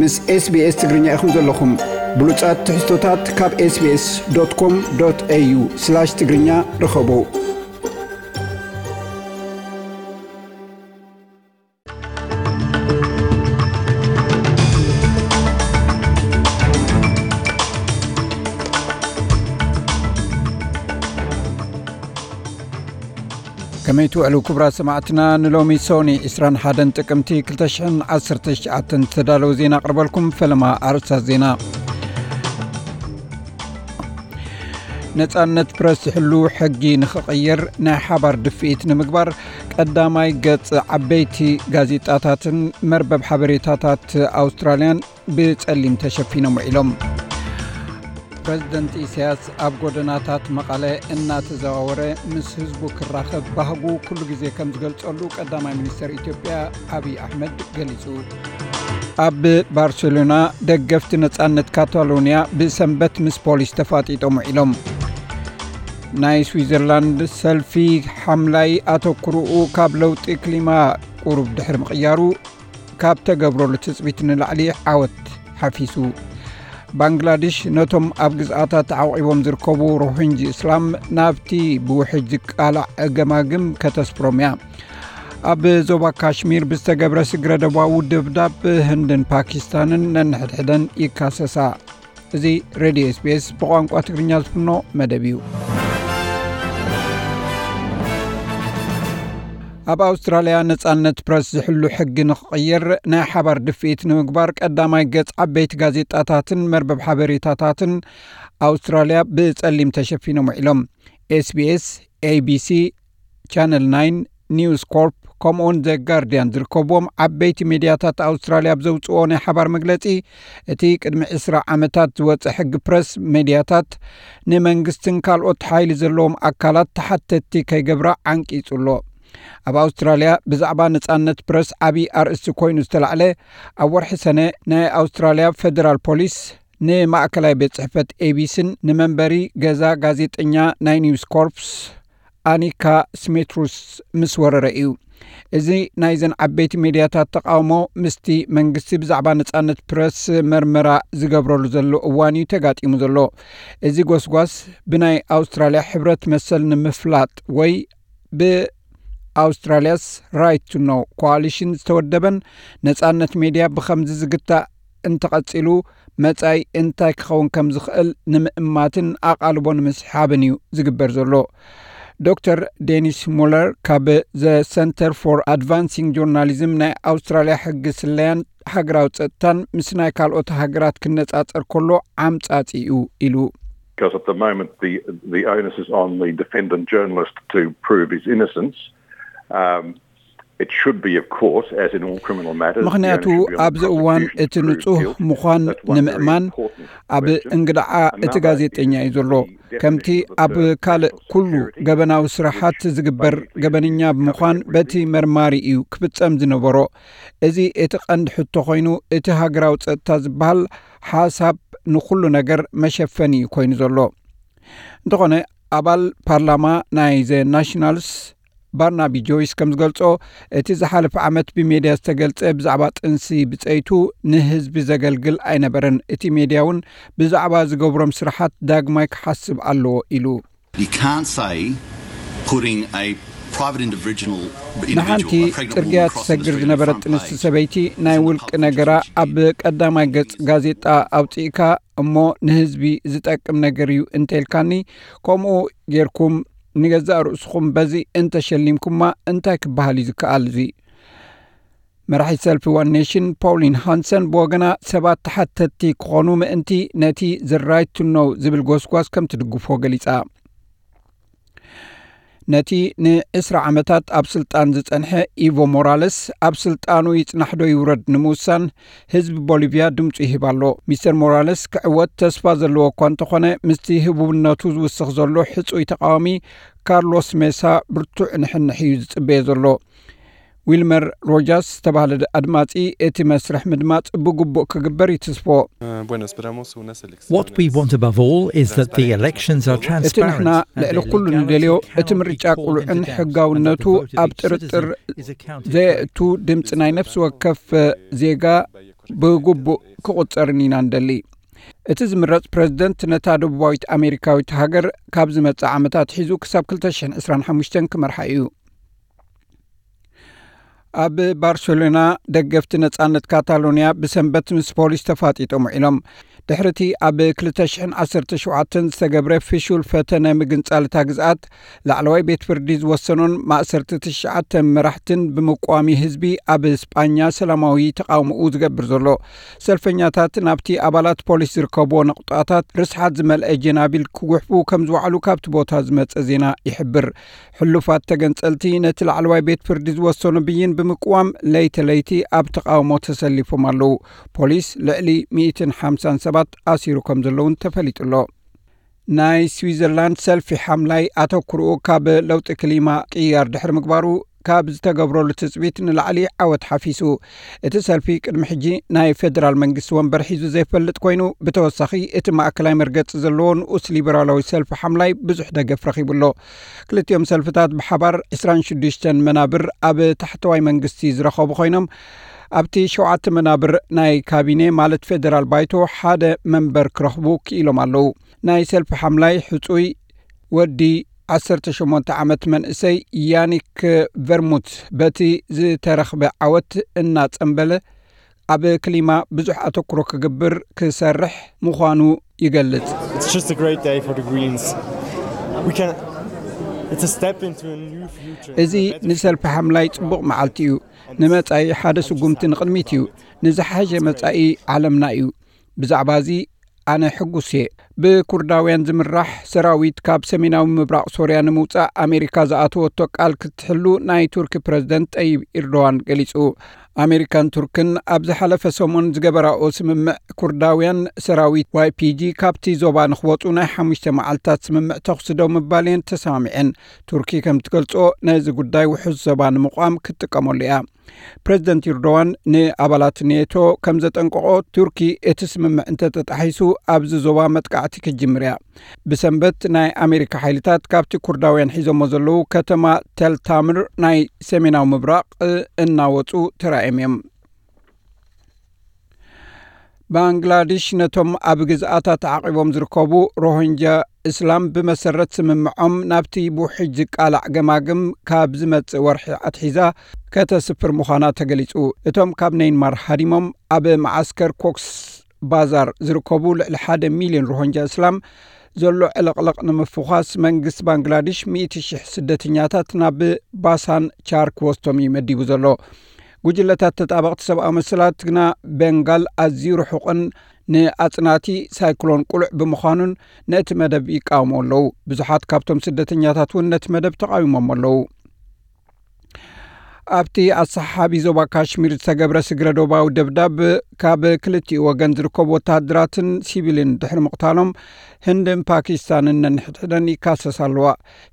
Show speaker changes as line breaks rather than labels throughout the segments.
ምስ ኤስቢኤስ ትግርኛ ኢኹም ዘለኹም ብሉፃት ትሕዝቶታት ካብ ኤስቢኤስ ዶት ኮም ዶት ኤዩ ትግርኛ ረኸቡ ከመይ ትውዕሉ ክቡራ ሰማዕትና ንሎሚ ሶኒ 21 ጥቅምቲ 219 ተዳለዉ ዜና ኣቕርበልኩም ፈለማ ኣርእስታት ዜና ነፃነት ፕረስ ዝሕሉ ሕጊ ንኽቕይር ናይ ሓባር ድፍኢት ንምግባር ቀዳማይ ገጽ ዓበይቲ ጋዜጣታትን መርበብ ሓበሬታታት ኣውስትራልያን ብጸሊም ተሸፊኖም ውዒሎም ፕረዚደንት ኢሳያስ ኣብ ጎደናታት መቐለ እናተዘዋወረ ምስ ህዝቡ ክራኸብ ባህጉ ኩሉ ግዜ ከም ዝገልጸሉ ቀዳማይ ሚኒስተር ኢትዮጵያ ኣብዪ ኣሕመድ ገሊጹ። ኣብ ባርሴሎና ደገፍቲ ነፃነት ካታሎንያ ብሰንበት ምስ ፖሊስ ተፋጢጦም ውዒሎም ናይ ስዊዘርላንድ ሰልፊ ሓምላይ ኣተኩርኡ ካብ ለውጢ ክሊማ ቁሩብ ድሕሪ ምቕያሩ ካብ ተገብረሉ ትፅቢት ንላዕሊ ዓወት ሓፊሱ ባንግላዴሽ ነቶም ኣብ ግዝኣታት ዓቂቦም ዝርከቡ ሮሂንጂ እስላም ናብቲ ብውሕጅ ዝቃላዕ ገማግም ከተስፕሮም እያ። ኣብ ዞባ ካሽሚር ብዝተገብረ ስግረ ዶባዊ ድብዳብ ህንድን ፓኪስታንን ነንሕድሕደን ይካሰሳ። እዚ ሬድዮ ኤስቢኤስ ብቋንቋ ትግርኛ ዝፍኖ መደብ እዩ ኣብ ኣውስትራልያ ነፃነት ፕረስ ዝሕሉ ሕጊ ንክቕይር ናይ ሓባር ድፍኢት ንምግባር ቀዳማይ ገጽ ዓበይቲ ጋዜጣታትን መርበብ ሓበሬታታትን ኣውስትራልያ ብጸሊም ተሸፊኖም ውዒሎም ኤስቢኤስ ኤቢሲ ቻነል 9 ኒውስ ኮርፕ ከምኡውን ዘ ጋርድያን ዝርከብዎም ዓበይቲ ሜድያታት ኣውስትራልያ ብዘውፅዎ ናይ ሓባር መግለጺ እቲ ቅድሚ 20 ዓመታት ዝወፅእ ሕጊ ፕረስ ሜድያታት ንመንግስትን ካልኦት ሓይሊ ዘለዎም ኣካላት ተሓተቲ ከይገብራ ዓንቂጹሎ ኣብ ኣውስትራልያ ብዛዕባ ነፃነት ፕረስ ዓብዪ ኣርእስቲ ኮይኑ ዝተላዕለ ኣብ ወርሒ ሰነ ናይ ኣውስትራልያ ፌደራል ፖሊስ ንማእከላዊ ቤት ጽሕፈት ኤቢሲን ንመንበሪ ገዛ ጋዜጠኛ ናይ ኒውስ ኮርፕስ ኣኒካ ስሜትሩስ ምስ ወረረ እዩ። እዚ ናይዘን ዓበይቲ ሜድያታት ተቃውሞ ምስቲ መንግስቲ ብዛዕባ ነፃነት ፕረስ መርመራ ዝገብረሉ ዘሎ እዋን እዩ ተጋጢሙ ዘሎ። እዚ ጓስጓስ ብናይ ኣውስትራልያ ሕብረት መሰል ንምፍላጥ ወይ ኣውስትራልያስ ራይት ቱ ኖ ኮሊሽን ዝተወደበን ነፃነት ሜድያ ብከምዚ ዝግታእ እንተቐፂሉ መጻይ እንታይ ክኸውን ከም ዝኽእል ንምእማትን ኣቓልቦ ንምስሓብን እዩ ዝግበር ዘሎ። ዶክተር ዴኒስ ሙለር ካብ ዘ ሰንተር ፎር ኣድቫንሲንግ ጆርናሊዝም ናይ ኣውስትራልያ ሕጊ ስለያን ሃገራዊ ፀጥታን ምስ ናይ ካልኦት ሃገራት ክነጻጸር ከሎ ዓምጻጺ እዩ ኢሉ ምክንያቱ ኣብዚ እዋን እቲ ንጹህ ምዃን ንምእማን ኣብ እንግዳዓ እቲ ጋዜጠኛ እዩ ዘሎ ከምቲ ኣብ ካልእ ኩሉ ገበናዊ ስራሓት ዝግበር ገበነኛ ብምዃን በቲ መርማሪ እዩ ክፍጸም ዝነበሮ። እዚ እቲ ቀንዲ ሕቶ ኮይኑ እቲ ሃገራዊ ፀጥታ ዝበሃል ሓሳብ ንኩሉ ነገር መሸፈኒ እዩ ኮይኑ ዘሎ። እንተኾነ ኣባል ፓርላማ ናይ ዘ ናሽናልስ ባርናቢ ጆይስ ከም ዝገልጾ እቲ ዝሓለፈ ዓመት ብሜድያ ዝተገልጸ ብዛዕባ ጥንሲ ብፀይቱ ንህዝቢ ዘገልግል ኣይነበረን። እቲ ሜድያ እውን ብዛዕባ ዝገብሮም ስራሓት ዳግማይ ክሓስብ ኣለዎ ኢሉ። ንሓንቲ ጽርግያ ትሰግር ዝነበረ ጥንስቲ ሰበይቲ ናይ ውልቂ ነገራ ኣብ ቀዳማይ ገጽ ጋዜጣ ኣውፅኢካ እሞ ንህዝቢ ዝጠቅም ነገር እዩ እንተኢልካኒ ከምኡ ጌርኩም ንገዛእ ርእስኹም በዚ እንተሸሊምኩምማ እንታይ ክበሃል እዩ ዝከኣል እዙ መራሒ ሰልፊ ዋን ኔሽን ፖውሊን ሃንሰን ብወገና ሰባት ተሓተቲ ክኾኑ ምእንቲ ነቲ ዝራይትኖው ዝብል ጎስጓስ ከም ትድግፎ ገሊጻ ነቲ ን20 ዓመታት ኣብ ስልጣን ዝጸንሐ ኢቮ ሞራለስ ኣብ ስልጣኑ ይጽናሕዶ ይውረድ ንምውሳን ህዝቢ ቦሊቪያ ድምፁ ይህብ ኣሎ። ሚስተር ሞራለስ ክዕወት ተስፋ ዘለዎ እኳ እንተኾነ ምስቲ ህቡብነቱ ዝውስኽ ዘሎ ሕፁይ ተቃዋሚ ካርሎስ ሜሳ ብርቱዕ ንሕንሕ እዩ ዝጽበየ ዘሎ ዊልመር ሮጃርስ ዝተባህለ ኣድማጺ እቲ መስርሕ ምድማጽ ብግቡእ ክግበር ይትስፎ እቲ ንሕና ልዕሊ ኩሉ ንደልዮ እቲ ምርጫ ቁልዕን ሕጋውነቱ ኣብ ጥርጥር ዘየእቱ ድምፂ ናይ ነፍሲ ወከፍ ዜጋ ብግቡእ ክቝጸርን ኢና ንደሊ እቲ ዝምረጽ ፕረዚደንት ነታ ደቡባዊት ኣሜሪካዊት ሃገር ካብ ዝመጽእ ዓመታት ሒዙ ክሳብ 225 ክመርሓ እዩ ኣብ ባርሴሎና ደገፍቲ ነጻነት ካታሎንያ ብሰንበት ምስ ፖሊስ ተፋጢጦም ውዒሎም ድሕሪ እቲ ኣብ 217 ዝተገብረ ፍሹል ፈተነ ምግንጻልታ ግዝኣት ላዕለዋይ ቤት ፍርዲ ዝወሰኖን ማእሰርቲ ትሽዓተ መራሕትን ብምቋሚ ህዝቢ ኣብ እስጳኛ ሰላማዊ ተቃውምኡ ዝገብር ዘሎ። ሰልፈኛታት ናብቲ ኣባላት ፖሊስ ዝርከብዎ ነቁጣታት ርስሓት ዝመልአ ጀናቢል ክጉሕፉ ከም ዝባዕሉ ካብቲ ቦታ ዝመፀ ዜና ይሕብር። ሕሉፋት ተገንጸልቲ ነቲ ላዕለዋይ ቤት ፍርዲ ዝወሰኑ ብይን ብምቅዋም ለይቲ ለይቲ ኣብ ተቃውሞ ተሰሊፎም ኣለዉ። ፖሊስ ልዕሊ 150 ሰባት ኣሲሩ ከም ዘለውን ተፈሊጡሎ። ናይ ስዊዘርላንድ ሰልፊ ሓምላይ ኣተኩርኡ ካብ ለውጢ ክሊማ ቅያር ድሕሪ ምግባሩ ካብ ዝተገብረሉ ትፅቢት ንላዕሊ ዓወት ሓፊሱ። እቲ ሰልፊ ቅድሚ ሕጂ ናይ ፌደራል መንግስቲ ወንበር ሒዙ ዘይፈልጥ ኮይኑ ብተወሳኺ እቲ ማእከላይ መርገፂ ዘለዎ ንኡስ ሊበራላዊ ሰልፊ ሓምላይ ብዙሕ ደገፍ ረኺቡሎ። ክልቲኦም ሰልፍታት ብሓባር 26 መናብር ኣብ ታሕተዋይ መንግስቲ ዝረኸቡ ኮይኖም ኣብቲ ሸውዓተ መናብር ናይ ካቢነ ማለት ፌደራል ባይቶ ሓደ መንበር ክረኽቡ ክኢሎም ኣለዉ። ናይ ሰልፊ ሓምላይ ሕፁይ ወዲ 18 ዓመት መንእሰይ ያኒክ ቨርሙት በቲ ዝተረኽበ ዓወት እናጸምበለ ኣብ ክሊማ ብዙሕ ኣተኩሮ ክግብር ክሰርሕ ምዃኑ ይገልጽ እዚ ንሰልፊ ሓምላይ ጽቡቕ መዓልቲ እዩ። ንመጻኢ ሓደ ስጉምቲ ንቕድሚት እዩ። ንዝሓሸ መጻኢ ዓለምና እዩ። ብዛዕባ እዚ ኣነ ሕጉስ እየ ብኩርዳውያን ዝምራሕ ሰራዊት ካብ ሰሜናዊ ምብራቕ ሶርያ ንምውፃእ ኣሜሪካ ዝኣተወቶ ቃል ክትሕሉ ናይ ቱርኪ ፕረዚደንት ጠይብ ኤርዶዋን ገሊጹ። ኣሜሪካን ቱርክን ኣብ ዝሓለፈ ሰሙን ዝገበራኦ ስምምዕ ኩርዳውያን ሰራዊት ዋይፒጂ ካብቲ ዞባ ንክወፁ ናይ ሓሙሽተ መዓልትታት ስምምዕ ተኽስደው ምባልየን ተሰማሚዐን ቱርኪ ከም ትገልጾ ነዚ ጉዳይ ውሑስ ዞባ ንምቋም ክትጥቀመሉ እያ። ፕረዚደንት ኤርዶዋን ንኣባላት ኔቶ ከም ዘጠንቀቆ ቱርኪ እቲ ስምምዕ እንተተጣሒሱ ኣብዚ ዞባ መጥቃዕቲ ክጅምር እያ ብሰንበት ናይ ኣሜሪካ ሓይልታት ካብቲ ኩርዳውያን ሒዞሞ ዘለዉ ከተማ ተልታምር ናይ ሰሜናዊ ምብራቕ እናወፁ ተራእዮም እዮም። ባንግላዴሽ ነቶም ኣብ ግዝኣታት ዓቂቦም ዝርከቡ ሮሂንጃ እስላም ብመሰረት ስምምዖም ናብቲ ብውሕጅ ዝቃላዕ ገማግም ካብ ዝመጽእ ወርሒ ኣትሒዛ ከተስፍር ምዃና ተገሊጹ። እቶም ካብ ማይንማር ሃዲሞም ኣብ መዓስከር ኮክስ ባዛር ዝርከቡ ልዕሊ ሓደ ሚልዮን ሮሂንጃ እስላም ዘሎ ዕለቕለቕ ንምፍዃስ መንግስቲ ባንግላዴሽ 100,000 ስደተኛታት ናብ ባሳን ቻር ክወስቶም እዩ መዲቡ ዘሎ። ጉጅለታት ተጣበቕቲ ሰብኣዊ መሰላት ግና ቤንጋል ኣዝዩ ርሑቕን ንኣጽናቲ ሳይክሎን ቁሉዕ ብምዃኑን ነቲ መደብ ይቃወሙ ኣለዉ። ብዙሓት ካብቶም ስደተኛታት እውን ነቲ መደብ ተቃዊሞም ኣለዉ ኣብቲ ኣሰሓቢ ዞባ ካሽሚር ዝተገብረ ስግረ ዶባዊ ደብዳብ ካብ ክልቲኡ ወገን ዝርከቡ ወተሃድራትን ሲቪልን ድሕሪ ምቕታሎም ህንድን ፓኪስታንን ነንሕድሕደን ይካሰስ ኣለዋ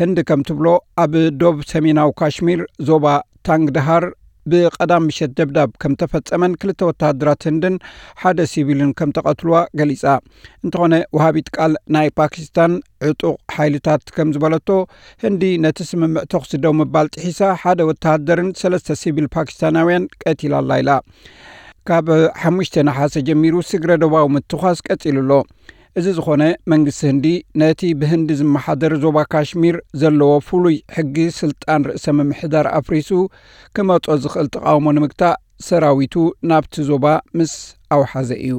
ህንዲ ከም ትብሎ ኣብ ዶብ ሰሜናዊ ካሽሚር ዞባ ታንግድሃር ብቐዳም ምሸት ደብዳብ ከም ተፈጸመን ክልተ ወተሃድራት ህንድን ሓደ ሲቪልን ከም ተቐትልዋ ገሊጻ። እንተኾነ ወሃቢት ቃል ናይ ፓኪስታን ዕጡቕ ሓይልታት ከም ዝበለቶ ህንዲ ነቲ ስምምዕ ተኽሲ ደው ምባል ጥሒሳ ሓደ ወተሃደርን ሰለስተ ሲቪል ፓኪስታናውያን ቀቲላ ኢላ። ካብ ሓሙሽተ ነሓሰ ጀሚሩ ስግረ ዶባዊ ምትኳስ ቀጺሉ ኣሎ እዚ ዝኾነ መንግስቲ ህንዲ ነቲ ብህንዲ ዝመሓደር ዞባ ካሽሚር ዘለዎ ፍሉይ ሕጊ ስልጣን ርእሰ ምምሕዳር ኣፍሪሱ ክመጦ ዝኽእል ተቃውሞ ንምግታእ ሰራዊቱ ናብቲ ዞባ ምስ ኣውሓዘ እዩ።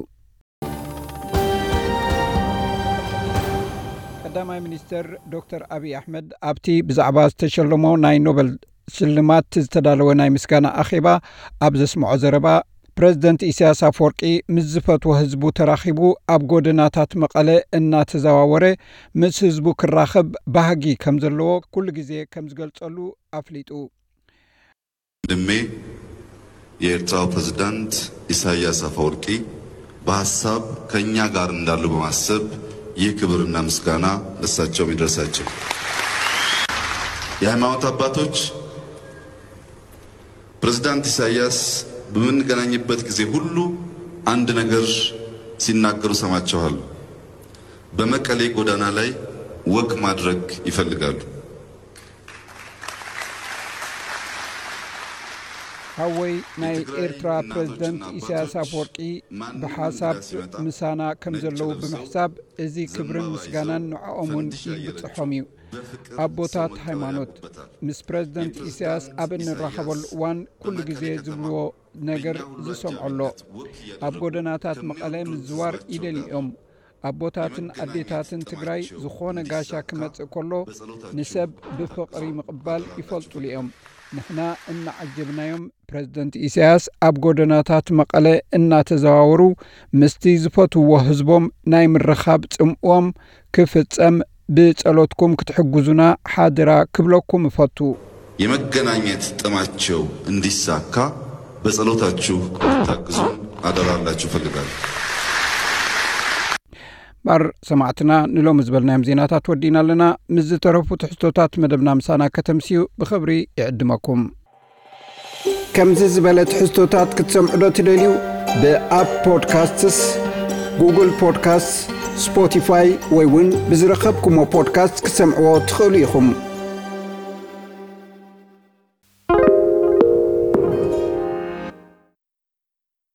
ቀዳማይ ሚኒስትር ዶክተር ኣብዪ ኣሕመድ ኣብቲ ብዛዕባ ዝተሸለሞ ናይ ኖበል ሽልማት ዝተዳለወ ናይ ምስጋና ኣኼባ ኣብ ዘስምዖ ዘረባ ፕረዚደንት ኢሳያስ ኣፈወርቂ ምስ ዝፈትዎ ህዝቡ ተራኺቡ ኣብ ጎደናታት መቐለ እናተዘዋወረ ምስ ህዝቡ ክራኸብ ባህጊ ከም ዘለዎ ኩሉ ግዜ ከም ዝገልጸሉ ኣፍሊጡ
ድሜ የኤርትራው ፕሬዝዳንት ኢሳያስ አፈወርቂ በሀሳብ ከእኛ ጋር እንዳሉ በማሰብ ይህ ክብርና ምስጋና ለሳቸው ይድረሳቸው። የሃይማኖት አባቶች ፕሬዝዳንት ኢሳያስ በምንገናኝበት ጊዜ ሁሉ አንድ ነገር ሲናገሩ ሰማቸዋል። በመቀሌ ጎዳና ላይ walk ማድረግ ይፈልጋሉ።
ሃወይ ናይ ኤርትራ ፕረዚደንት ኢሳያስ ኣፍወርቂ ብሓሳብ ምሳና ከም ዘለዉ ብምሕሳብ እዚ ክብርን ምስጋናን ንዕኦምን ይብፅሖም እዩ ኣቦታት ሃይማኖት ምስ ፕረዚደንት ኢሳያስ ኣብ እንራኸበሉ እዋን ኩሉ ግዜ ዝብልዎ ነገር ዝሰምዖሎ ኣብ ጎደናታት መቐለ ምዝዋር ይደልኦም ኣቦታትን ኣዴታትን ትግራይ ዝኾነ ጋሻ ክመጽእ ከሎ ንሰብ ብፍቕሪ ምቕባል ይፈልጡሉ እዮም። ንሕና እናዓጀብናዮም ፕረዚደንት ኢሳያስ ኣብ ጎደናታት መቐለ እናተዘዋወሩ ምስቲ ዝፈትውዎ ህዝቦም ናይ ምርኻብ ጽምእዎም ክፍጸም ብጸሎትኩም ክትሕግዙና ሓድራ ክብለኩም እፈቱ።
የመገናኘት ጥማቸው እንዲሳካ በጸሎታችሁ ታግዙን ኣደራላችሁ እፈልጋለሁ።
ባር ሰማዕትና ንሎሚ ዝበልናዮም ዜናታት ወዲና ኣለና። ምስ ዝተረፉ ትሕዝቶታት መደብና ምሳና ከተምስዩ ብኽብሪ ይዕድመኩም ከምዚ ዝበለ ትሕዝቶታት ክትሰምዑ ዶ ትደልዩ? ብኣፕ ፖድካስትስ ጉግል ፖድካስት ስፖቲፋይ ወይ እውን ብዝረኸብኩሞ ፖድካስት ክሰምዕዎ ትኽእሉ ኢኹም